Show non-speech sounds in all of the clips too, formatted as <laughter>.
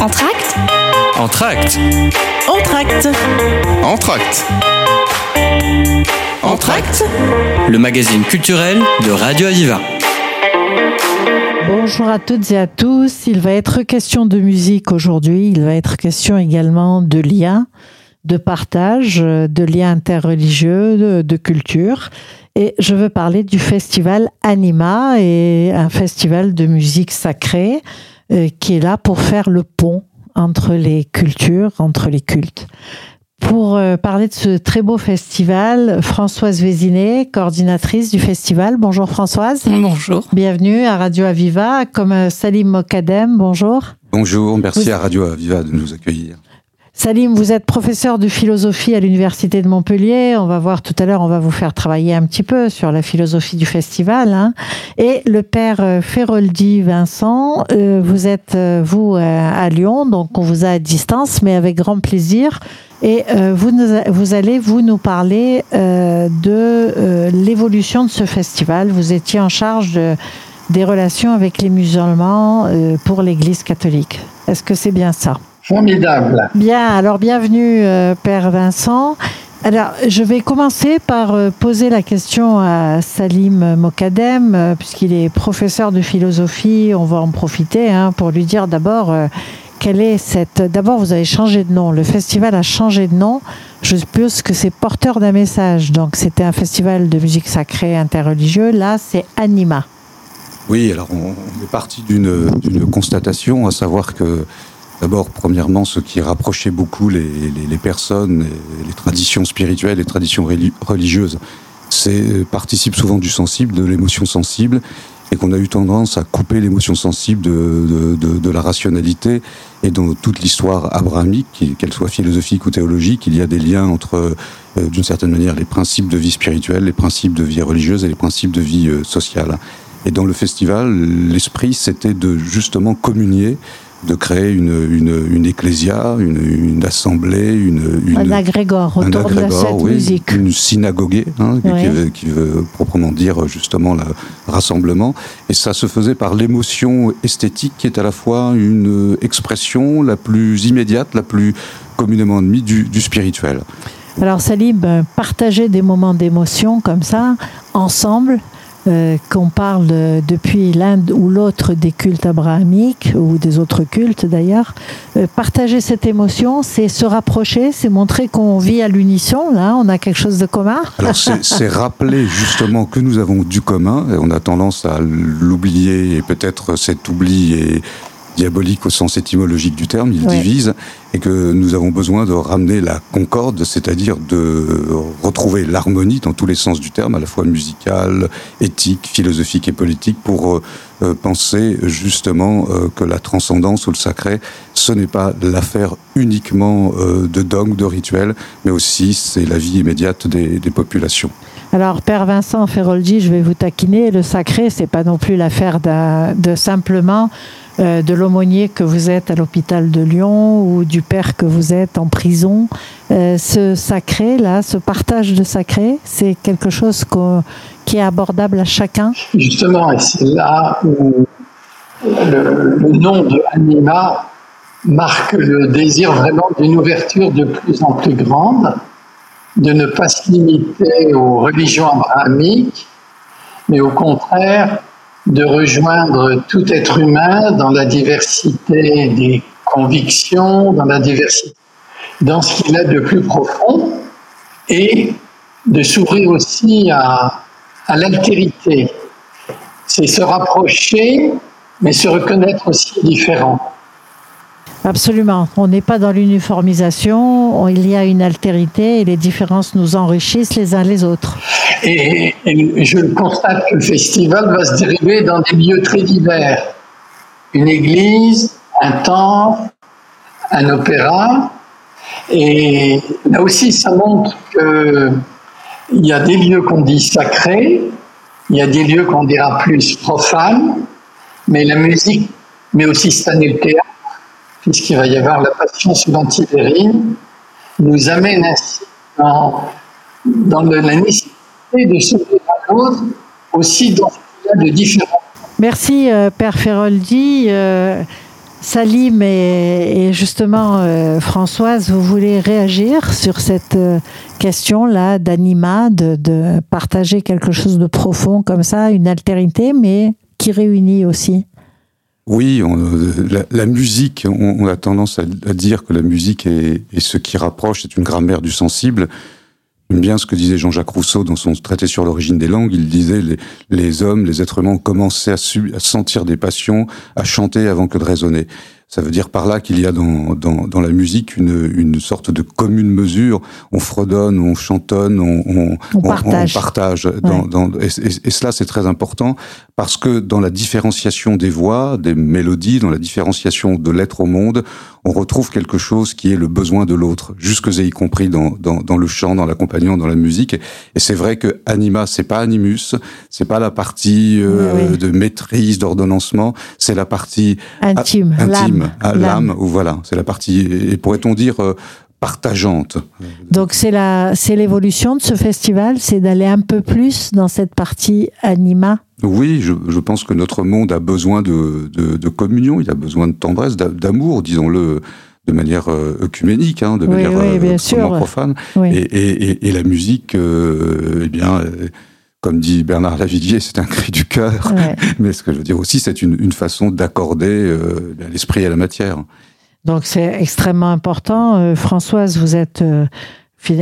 Entracte Entracte Entracte Entracte Entracte Le magazine culturel de Radio Aviva. Bonjour à toutes et à tous. Il va être question de musique aujourd'hui. Il va être question également de liens, de partage, de liens interreligieux, de, de culture. Et je veux parler du festival Anima et un festival de musique sacrée euh, qui est là pour faire le pont entre les cultures, entre les cultes. Pour euh, parler de ce très beau festival, Françoise Vézinet, coordinatrice du festival. Bonjour Françoise. Bonjour. Bienvenue à Radio Aviva, comme euh, Salim Mokadem. Bonjour. Bonjour, merci Vous- à Radio Aviva de nous accueillir. Salim, vous êtes professeur de philosophie à l'Université de Montpellier. On va voir tout à l'heure, on va vous faire travailler un petit peu sur la philosophie du festival. hein. Et le père euh, Feroldi Vincent, euh, vous êtes, euh, vous, euh, à Lyon, donc on vous a à distance, mais avec grand plaisir. Et euh, vous, vous allez vous nous parler euh, de l'évolution de ce festival. Vous étiez en charge de- des relations avec les musulmans pour l'Église catholique. Est-ce que c'est bien ça? Formidable. Bien, alors bienvenue, euh, Père Vincent. Alors, je vais commencer par euh, poser la question à Salim Mokadem, euh, puisqu'il est professeur de philosophie. On va en profiter hein, pour lui dire d'abord euh, quelle est cette. D'abord, vous avez changé de nom. Le festival a changé de nom. Je suppose que c'est porteur d'un message. Donc, c'était un festival de musique sacrée interreligieux. Là, c'est Anima. Oui, alors on, est parti d'une d'une constatation, à savoir que d'abord, premièrement, ce qui rapprochait beaucoup les, les- les personnes, et les traditions spirituelles, les traditions reli- religieuses, c'est participe souvent du sensible, de l'émotion sensible, et qu'on a eu tendance à couper l'émotion sensible de, de- la rationalité. Et dans toute l'histoire abrahamique, qu'elle soit philosophique ou théologique, il y a des liens entre, euh, d'une certaine manière, les principes de vie spirituelle, les principes de vie religieuse et les principes de vie euh, sociale. Et dans le festival, l'esprit, c'était de justement communier, de créer une, une, une ecclésia, une, une assemblée, une, une, Un agrégore un autour de agrégore, cette oui, musique. une synagogue, hein, qui- Ouais. qui, veut, qui veut proprement dire justement le rassemblement. Et ça se faisait par l'émotion esthétique qui est à la fois une expression la plus immédiate, la plus communément admise du, du spirituel. Alors Salim, euh, partager des moments d'émotion comme ça, ensemble, euh, qu'on parle depuis l'un ou l'autre des cultes abrahamiques, ou des autres cultes d'ailleurs, euh, partager cette émotion, c'est se rapprocher, c'est montrer qu'on vit à l'unisson, là, on a quelque chose de commun. Alors c'est <laughs> c'est rappeler justement que nous avons du commun, et on a tendance à l'oublier, et peut-être cet oubli est diabolique au sens étymologique du terme, il Ouais. divise, et que nous avons besoin de ramener la concorde, c'est-à-dire de retrouver l'harmonie dans tous les sens du terme, à la fois musical, éthique, philosophique et politique, pour euh, euh, penser justement euh, que la transcendance ou le sacré, ce n'est pas l'affaire uniquement euh, de dogmes, de rituels, mais aussi c'est la vie immédiate des, des populations. Alors, Père Vincent Feroldi, je vais vous taquiner. Le sacré, c'est pas non plus l'affaire de simplement euh, de l'aumônier que vous êtes à l'hôpital de Lyon ou du père que vous êtes en prison. Euh, ce sacré, là, ce partage de sacré, c'est quelque chose qui est abordable à chacun? Justement, et c'est là où le, le nom de Anima marque le désir vraiment d'une ouverture de plus en plus grande, de ne pas se limiter aux religions abrahamiques, mais au contraire de rejoindre tout être humain dans la diversité des convictions, dans la diversité, dans ce qu'il a de plus profond, et de s'ouvrir aussi à, à l'altérité. C'est se rapprocher, mais se reconnaître aussi différent. Absolument. On n'est pas dans l'uniformisation. on- Il y a une altérité et les différences nous enrichissent les uns les autres. Et, et je constate que le festival va se dériver dans des lieux très divers. Une église, un temple, un opéra. Et là aussi, ça montre qu'il y a des lieux qu'on dit sacrés, il y a des lieux qu'on dira plus profanes, mais la musique, mais aussi cette année le théâtre, puisqu'il va y avoir la passion suivant Tibérine, nous amène ainsi dans, le- la nécessité de s'ouvrir à l'autre, aussi dans ce qu'il de différent. Merci, euh, Père Feroldi. Euh, Salim et, justement euh, Françoise, vous voulez réagir sur cette question-là d'anima, de, partager quelque chose de profond comme ça, une altérité, mais qui réunit aussi? Oui, la, musique, on, a tendance à, dire que la musique est, ce qui rapproche, c'est une grammaire du sensible. J'aime bien ce que disait Jean-Jacques Rousseau dans son traité sur l'origine des langues. Il disait les, les hommes, les êtres humains commencé à, à sentir des passions, à chanter avant que de raisonner. Ça veut dire par là qu'il y a dans, dans, dans, la musique une, une sorte de commune mesure. On fredonne, on chantonne, on, on, on partage. On, partage dans, et, et, cela, c'est très important parce que dans la différenciation des voix, des mélodies, dans la différenciation de l'être au monde, on retrouve quelque chose qui est le besoin de l'autre, jusque et y compris dans, dans, dans le chant, dans l'accompagnement, dans la musique. Et c'est vrai que anima, c'est pas animus, c'est pas la partie euh, de maîtrise, d'ordonnancement, c'est la partie intime, intime à l'âme, ou voilà, c'est la partie, et pourrait-on dire, euh, partageante. Donc c'est la, c'est l'évolution de ce festival, c'est d'aller un peu plus dans cette partie anima. Oui, je, je pense que notre monde a besoin de, de, de communion, il a besoin de tendresse, d'amour, disons-le de manière euh, œcuménique, hein, de manière oui, bien sûr. profane. Et, et, et, la musique, euh, eh bien, comme dit Bernard Lavillier, c'est un cri du cœur. Mais ce que je veux dire aussi, c'est une, une, façon d'accorder euh, l'esprit à la matière. Donc c'est extrêmement important. Euh, Françoise, vous êtes euh,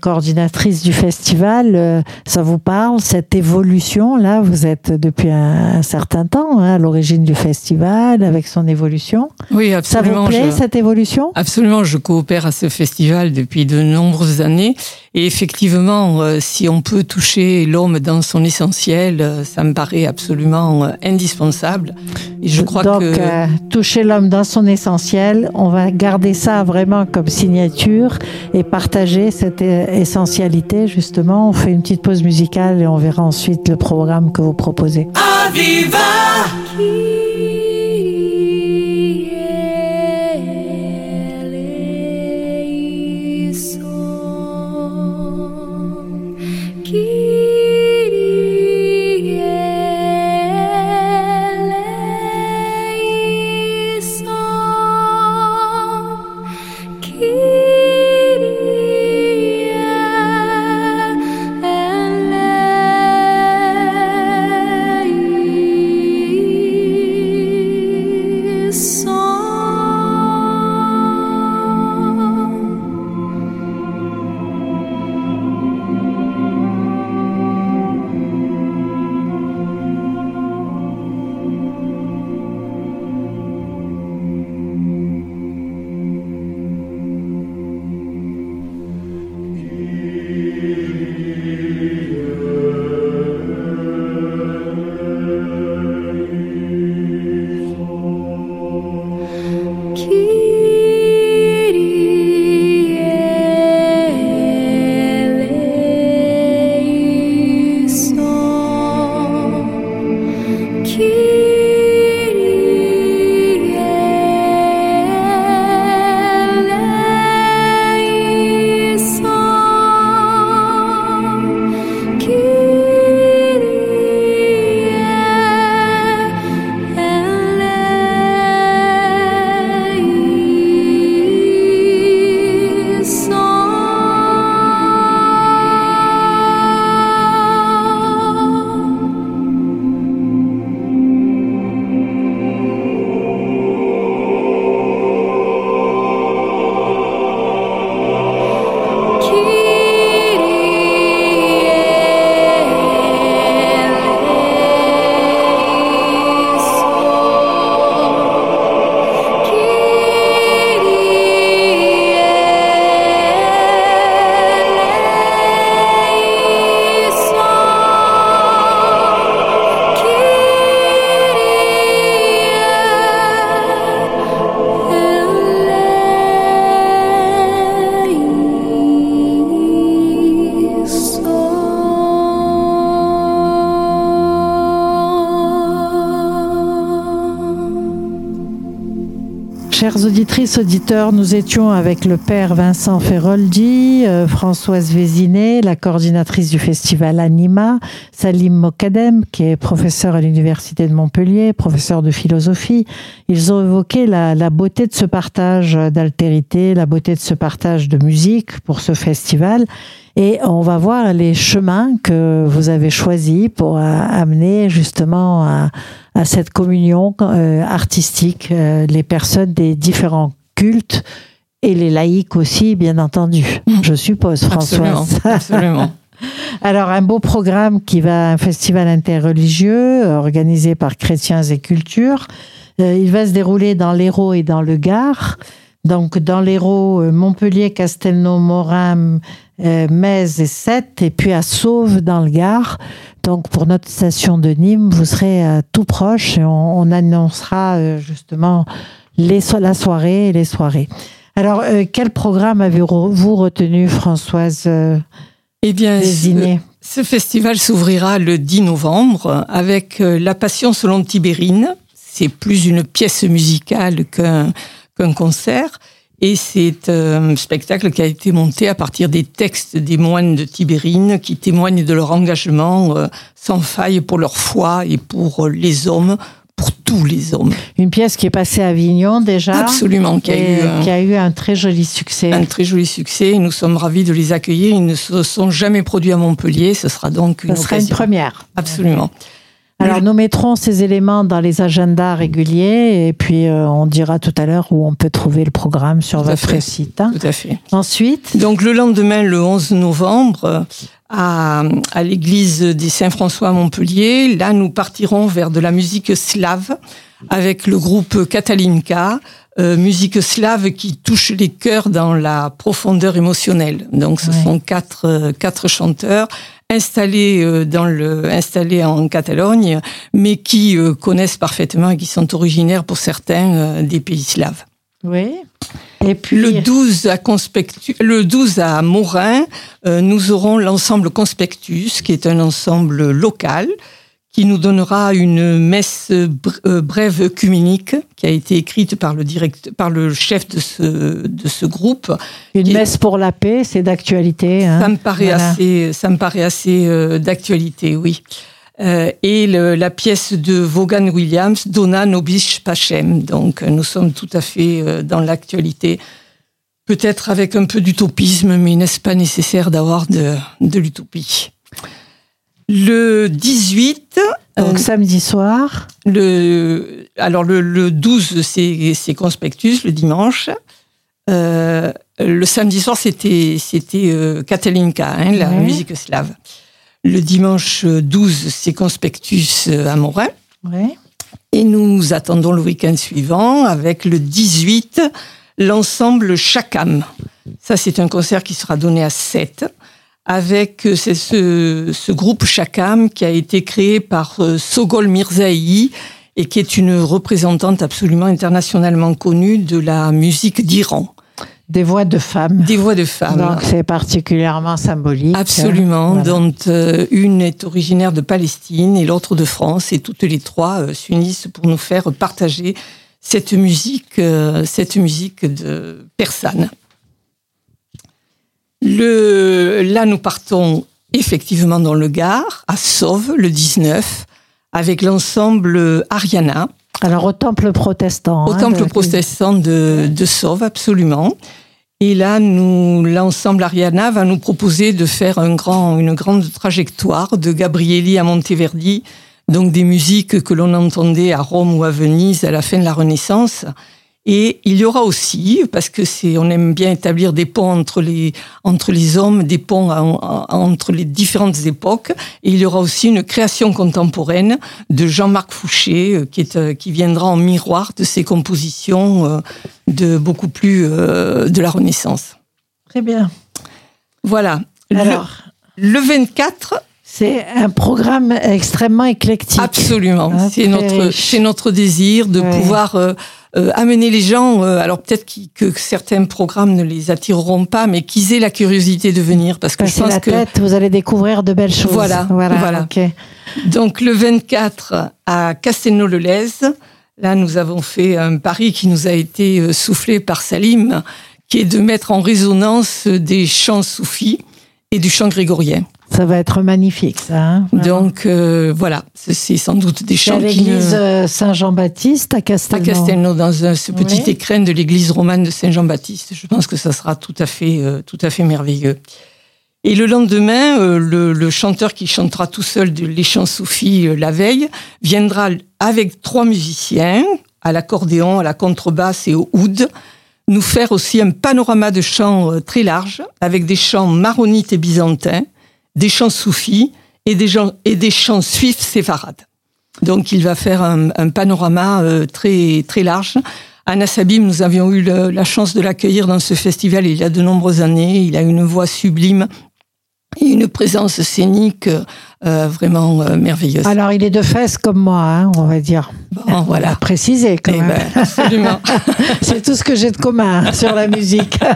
coordinatrice du festival, euh, ça vous parle, cette évolution là Vous êtes depuis un, certain temps hein, à l'origine du festival, avec son évolution. Oui, absolument. Ça vous plaît cette évolution? Absolument, je coopère à ce festival depuis de nombreuses années. Et effectivement, euh, si on peut toucher l'homme dans son essentiel, euh, ça me paraît absolument indispensable. Et je crois Donc, que toucher l'homme dans son essentiel, on va garder ça vraiment comme signature et partager cette essentialité, justement. On fait une petite pause musicale et on verra ensuite le programme que vous proposez. Auditrices, auditeurs, nous étions avec le père Vincent Feroldi, euh, Françoise Vézinet, la coordinatrice du festival Anima, Salim Mokadem, qui est professeur à l'université de Montpellier, professeur de philosophie. Ils ont évoqué la beauté de ce partage d'altérité, la beauté de ce partage de musique pour ce festival. Et on va voir les chemins que vous avez choisis pour euh, amener justement à, à cette communion euh, artistique euh, les personnes des différents cultes et les laïcs aussi, bien entendu, je suppose, François. Absolument. absolument. <laughs> Alors, un beau programme qui va, un festival interreligieux organisé par Chrétiens et Culture. Euh, il va se dérouler dans l'Hérault et dans le Gard. Donc, dans l'Hérault, euh, Montpellier, Castelnau, Morin, euh, Metz et Sète, et puis à Sauve dans le Gard. Donc, pour notre station de Nîmes, vous serez euh, tout proche et on, on annoncera euh, justement les, so- la soirée et les soirées. Alors, quel programme avez-vous retenu, Françoise Eh bien, ce, ce festival s'ouvrira le 10 novembre avec La Passion selon Tibérine. C'est plus une pièce musicale qu'un qu'un concert. Et c'est un spectacle qui a été monté à partir des textes des moines de Tibérine qui témoignent de leur engagement euh, sans faille pour leur foi et pour euh, les hommes, pour tous les hommes. Une pièce qui est passée à Avignon déjà. Absolument, qui a eu un- qui a eu un très joli succès. un très joli succès. Nous sommes ravis de les accueillir. Ils ne se sont jamais produits à Montpellier. Ce sera donc une Ça sera une première. Absolument. Alors nous mettrons ces éléments dans les agendas réguliers et puis euh, on dira tout à l'heure où on peut trouver le programme sur Tout votre fait. site. hein. Tout à fait. Ensuite, Donc le lendemain, le 11 novembre, à, à l'église des Saint-François à Montpellier, là nous partirons vers de la musique slave avec le groupe Katalinka, euh, musique slave qui touche les cœurs dans la profondeur émotionnelle. Donc ce Ouais. sont quatre, euh, quatre chanteurs installés euh, dans le installés en Catalogne, mais qui euh, connaissent parfaitement et qui sont originaires pour certains des pays slaves. oui. Et puis Le 12 à Conspectus, le 12 à Morin, euh, nous aurons l'ensemble Conspectus, qui est un ensemble local, qui nous donnera une messe euh, brève œcuménique, qui a été écrite par le direct, par le chef de ce, de ce groupe. une messe pour la paix, c'est d'actualité. hein. Ça me paraît Voilà. assez, ça me paraît assez euh, d'actualité, oui. Euh, et le- la pièce de Vaughan Williams, Donna Nobis Pacem. Donc, nous sommes tout à fait euh, dans l'actualité. Peut-être avec un peu d'utopisme, mais n'est-ce pas nécessaire d'avoir de, de l'utopie? Le 18, euh, Donc samedi soir, le, alors le, le 12, c'est Conspectus, le dimanche. Euh, le samedi soir, c'était c'était euh, Katalinka, hein, la Ouais. musique slave. Le dimanche 12, c'est Conspectus euh, à Morin. ouais. Et nous attendons le week-end suivant avec le 18, l'ensemble Chakam. Ça, c'est un concert qui sera donné à 7 avec euh, ce, ce groupe Chakam qui a été créé par euh, Sogol Mirzaï et qui est une représentante absolument internationalement connue de la musique d'Iran, des voix de femmes. des voix de femmes. Donc c'est particulièrement symbolique. Absolument, Voilà. dont euh, une est originaire de Palestine et l'autre de France, et toutes les trois euh, s'unissent pour nous faire partager cette musique, euh, cette musique de persane. Le, là, nous partons effectivement dans le Gard, à Sauve, le 19, avec l'ensemble Ariana, Alors au temple protestant. au hein, temple de- protestant de, de Sauve, absolument. Et là, nous, l'ensemble Ariana va nous proposer de faire un grand, une grande trajectoire de Gabrieli à Monteverdi, donc des musiques que l'on entendait à Rome ou à Venise à la fin de la Renaissance. Et il y aura aussi, parce que c'est, on aime bien établir des ponts entre les, entre les hommes, des ponts en- en- entre les différentes époques. Et il y aura aussi une création contemporaine de Jean-Marc Fouché, euh, qui, est, euh, qui viendra en miroir de ses compositions euh, de beaucoup plus de la Renaissance. Très bien. Voilà. Le- Alors, le, 24, c'est un programme extrêmement éclectique. absolument. Ah, c'est notre, c'est notre désir de Ouais. pouvoir euh, euh, amener les gens. euh, alors peut-être que certains programmes ne les attireront pas, mais qu'ils aient la curiosité de venir, parce que je Passez pense la que tête, vous allez découvrir de belles choses. Voilà, voilà. Donc le 24 à Castelnau-le-Lez, Là, nous avons fait un pari qui nous a été euh, soufflé par Salim, qui est de mettre en résonance des chants soufis et du chant grégorien. Ça va être magnifique, ça. Hein Donc euh, voilà, c'est sans doute des chants à l'église euh, Saint-Jean-Baptiste à Castelnau. À Castelnau, dans ce petit écrin de l'église romane de Saint-Jean-Baptiste. Je pense que ça sera tout à fait, tout à fait merveilleux. Et le lendemain, le, le, chanteur qui chantera tout seul les chants soufis la veille viendra avec trois musiciens, à l'accordéon, à la contrebasse et au oud, nous faire aussi un panorama de chants euh, très large, avec des chants maronites et byzantins, des chants soufis et des, chants, et des chants suifs séfarades. Donc il va faire un, panorama euh, très, très large. À Nassabim, nous avions eu la chance de l'accueillir dans ce festival il y a de nombreuses années. Il a une voix sublime et une présence scénique euh, vraiment euh, merveilleuse. Alors, il est de fesses comme moi, hein, on va dire. Bon, voilà. Préciser quand eh même. Ben, absolument. <laughs> C'est tout ce que j'ai de commun sur la musique. <laughs>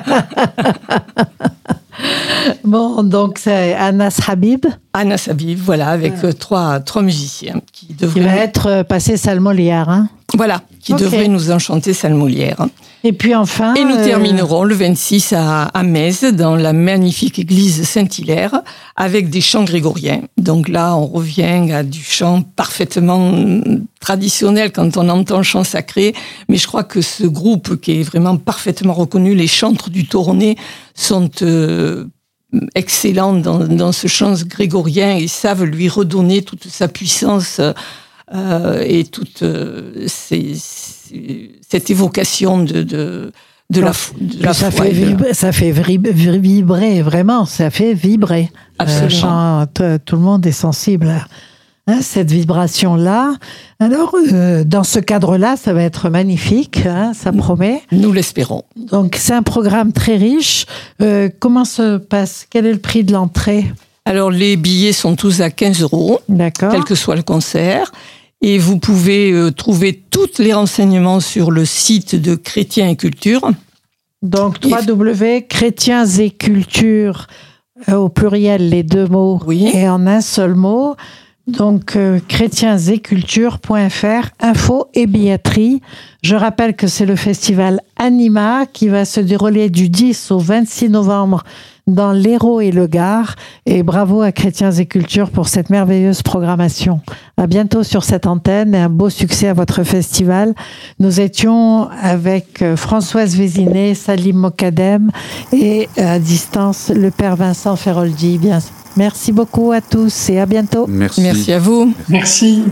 <laughs> bon, donc c'est Anas Habib. Anas Habib, voilà, avec euh, trois, trois musiciens qui devraient. Va être passé Salmolière. Hein voilà, qui devrait nous enchanter Salmolière. Et puis enfin. Et nous euh, terminerons le 26 à, à Metz, dans la magnifique église Saint-Hilaire, avec des chants grégoriens. Donc là, on revient à du chant parfaitement traditionnel quand on entend chant sacré. Mais je crois que ce groupe, qui est vraiment parfaitement reconnu, les chantres du Tournai, sont euh, excellents dans, dans, ce chant grégorien et savent lui redonner toute sa puissance euh, et toute euh, cette évocation de, de, de la, de la ça Fait vibrer, ça fait vibrer, vraiment, ça fait vibrer. Euh, Absolument. tout le monde est sensible à cette vibration-là. Alors, dans ce cadre-là, ça va être magnifique, hein, ça promet. Nous l'espérons. Donc, c'est un programme très riche. comment se passe? Quel est le prix de l'entrée? Alors, les billets sont tous à 15 euros, quel que soit le concert. Et vous pouvez euh, trouver tous les renseignements sur le site de Chrétiens et Culture. Donc, www.chrétiens et culture, euh, au pluriel, les deux mots, oui. et en un seul mot. Donc, euh, chrétiensetculture.fr, info et billetterie. Je rappelle que c'est le festival Anima qui va se dérouler du 10 au 26 novembre dans l'Hérault et le Gard. Et bravo à Chrétiens et Culture pour cette merveilleuse programmation. À bientôt sur cette antenne et un beau succès à votre festival. Nous étions avec euh, Françoise Vézinet, Salim Mokadem et euh, à distance le père Vincent Feroldi. Bien, merci beaucoup à tous et à bientôt. Merci. Merci à vous. Merci.